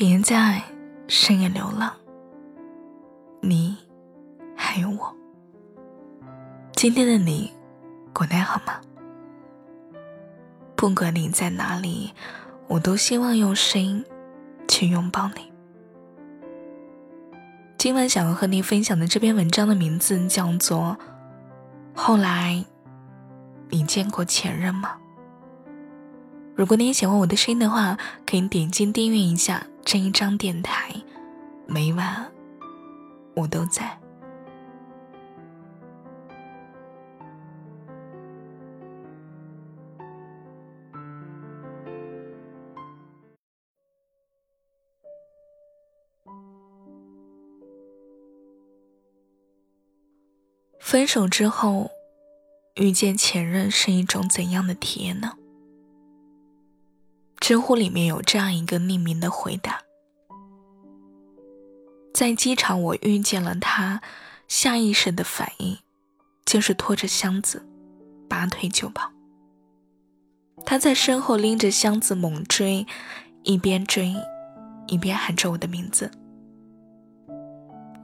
别在深夜流浪，你还有我。今天的你过得好吗？不管你在哪里，我都希望用声音去拥抱你。今晚想要和你分享的这篇文章的名字叫做《后来你见过前任吗》。如果你也喜欢我的声音的话，可以点击订阅一下这一张电台，每晚我都在。分手之后，遇见前任是一种怎样的体验呢？知乎里面有这样一个匿名的回答：在机场，我遇见了他，下意识的反应就是拖着箱子，拔腿就跑。他在身后拎着箱子猛追，一边追，一边喊着我的名字。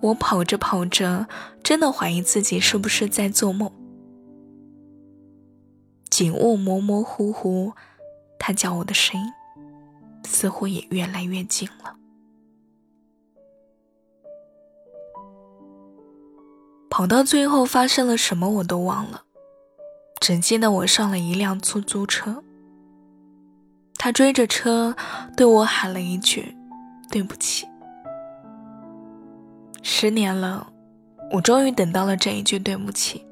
我跑着跑着，真的怀疑自己是不是在做梦。景物模模糊糊，他叫我的声音似乎也越来越近了。跑到最后发生了什么我都忘了，只记得我上了一辆出租车。他追着车对我喊了一句：“对不起。”十年了，我终于等到了这一句对不起。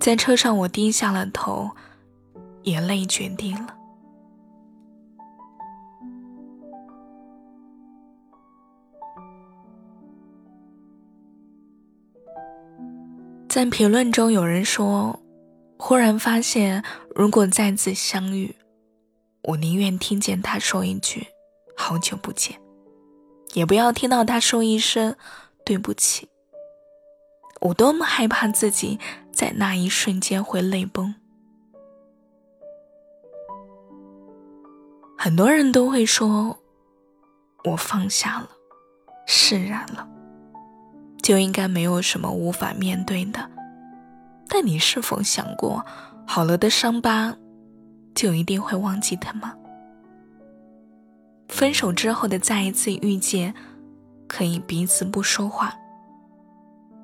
在车上，我低下了头，眼泪决定了。在评论中，有人说：“忽然发现，如果再次相遇，我宁愿听见他说一句‘好久不见’。”也不要听到他说一声“对不起”，我多么害怕自己在那一瞬间会泪崩。很多人都会说：“我放下了，释然了，就应该没有什么无法面对的。”但你是否想过，好了的伤疤，就一定会忘记疼吗？分手之后的再一次遇见，可以彼此不说话，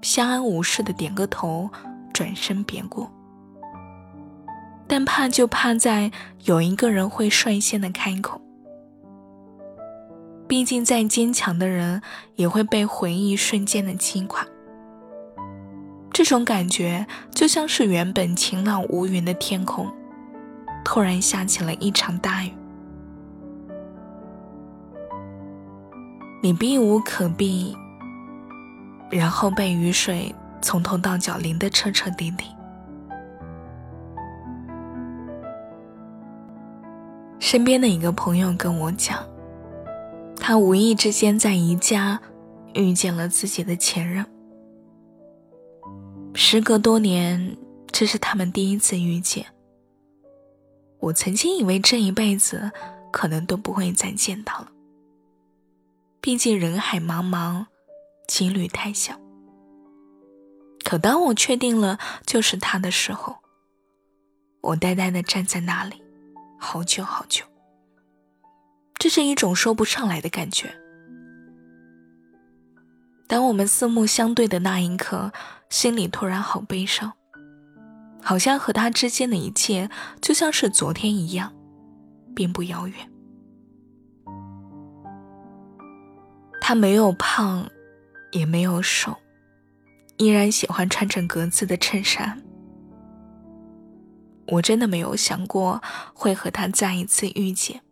相安无事的点个头，转身别过。但怕就怕在有一个人会率先的开口。毕竟再坚强的人也会被回忆瞬间的击垮。这种感觉就像是原本晴朗无云的天空，突然下起了一场大雨。你避无可避，然后被雨水从头到脚淋得彻彻底底。身边的一个朋友跟我讲，他无意之间在宜家遇见了自己的前任。时隔多年，这是他们第一次遇见。我曾经以为这一辈子可能都不会再见到了。毕竟人海茫茫，几率太小。可当我确定了就是他的时候，我呆呆的站在那里，好久好久。这是一种说不上来的感觉。当我们四目相对的那一刻，心里突然好悲伤，好像和他之间的一切就像是昨天一样，并不遥远。他没有胖，也没有瘦，依然喜欢穿着格子的衬衫。我真的没有想过会和他再一次遇见，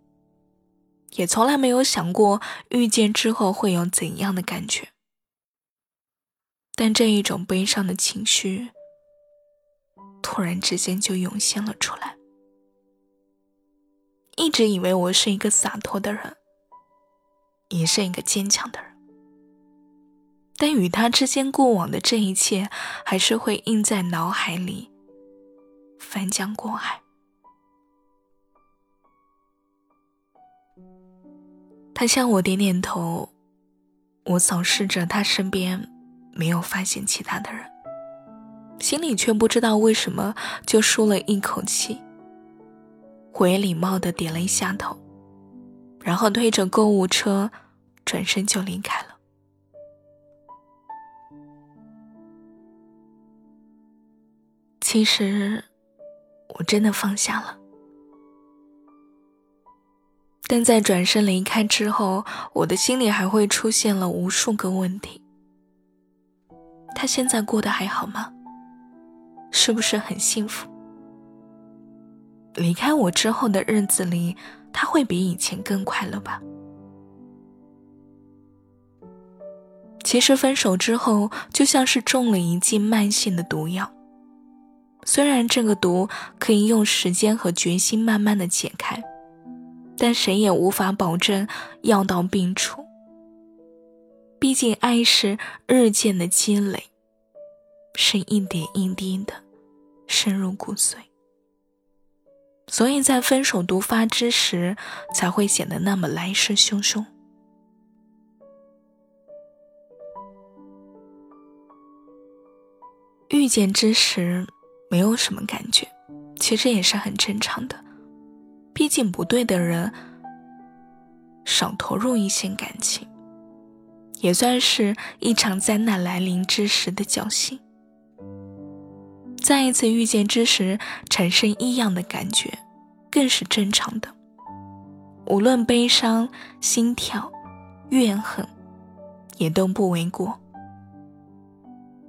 也从来没有想过遇见之后会有怎样的感觉。但这一种悲伤的情绪，突然之间就涌现了出来。一直以为我是一个洒脱的人。也是一个坚强的人，但与他之间过往的这一切，还是会印在脑海里，翻江过海。他向我点点头，我扫视着他身边，没有发现其他的人，心里却不知道为什么就舒了一口气。我也礼貌的点了一下头，然后推着购物车，转身就离开了。其实，我真的放下了。但在转身离开之后，我的心里还会出现了无数个问题：他现在过得还好吗？是不是很幸福？离开我之后的日子里，他会比以前更快乐吧？其实分手之后，就像是中了一剂慢性的毒药。虽然这个毒可以用时间和决心慢慢的解开。但谁也无法保证药到病除。毕竟爱是日渐的积累，是一点一滴的深入骨髓，所以在分手毒发之时，才会显得那么来势汹汹。遇见之时没有什么感觉，其实也是很正常的。毕竟不对的人，少投入一些感情，也算是一场灾难来临之时的侥幸。再一次遇见之时产生异样的感觉，更是正常的。无论悲伤、心跳、怨恨，也都不为过。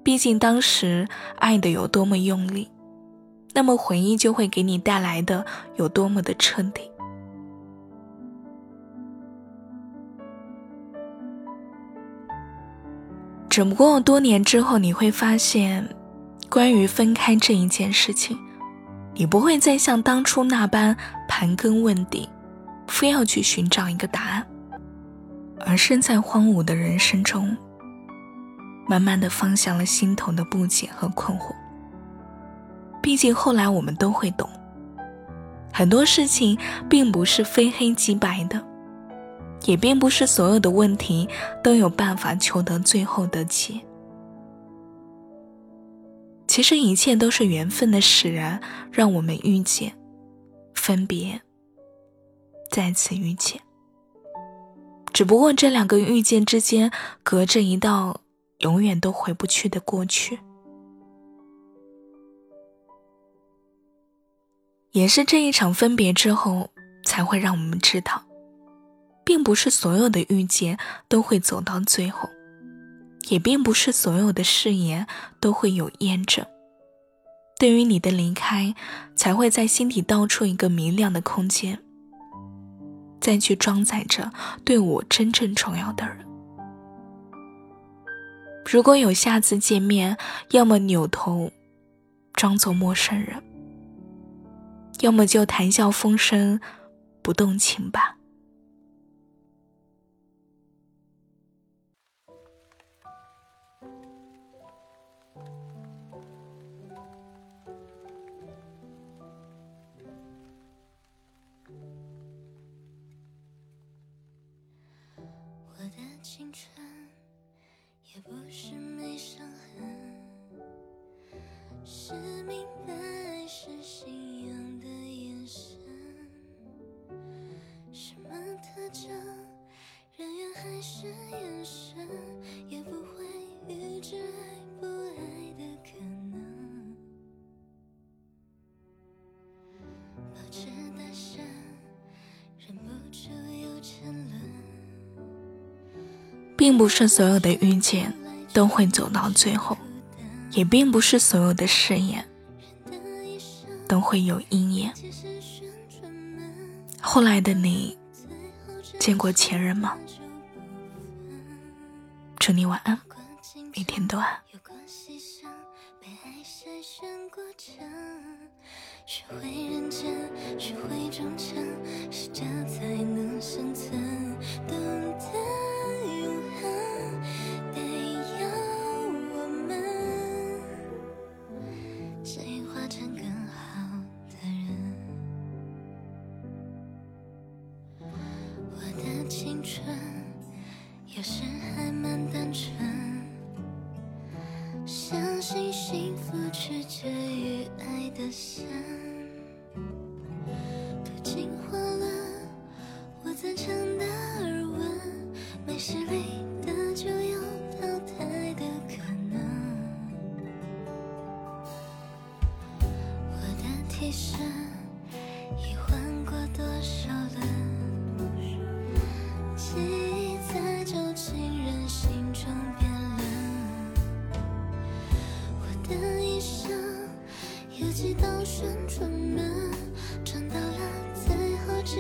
毕竟当时爱的有多么用力。那么回忆就会给你带来的有多么的彻底。只不过多年之后，你会发现，关于分开这一件事情，你不会再像当初那般盘根问底，非要去寻找一个答案，而是在荒芜的人生中，慢慢的放下了心头的不解和困惑。毕竟后来我们都会懂，很多事情并不是非黑即白的，也并不是所有的问题都有办法求得最后的解。其实一切都是缘分的使然，让我们遇见、分别、再次遇见。只不过这两个遇见之间隔着一道永远都回不去的过去。也是这一场分别之后，才会让我们知道，并不是所有的遇见都会走到最后，也并不是所有的誓言都会有验证。对于你的离开，才会在心底倒出一个明亮的空间，再去装载着对我真正重要的人。如果有下次见面，要么扭头，装作陌生人。要么就谈笑风生，不动情吧。我的青春也不是没伤痕，是明白，并不是所有的遇见都会走到最后，也并不是所有的誓言都会有应验。后来的你，见过前任吗？祝你晚安，每天都安。青春，有时还蛮单纯。相信幸福取决于爱的深。都进化了，我赞成达尔文，没实力有几道旋转门，转到了最后只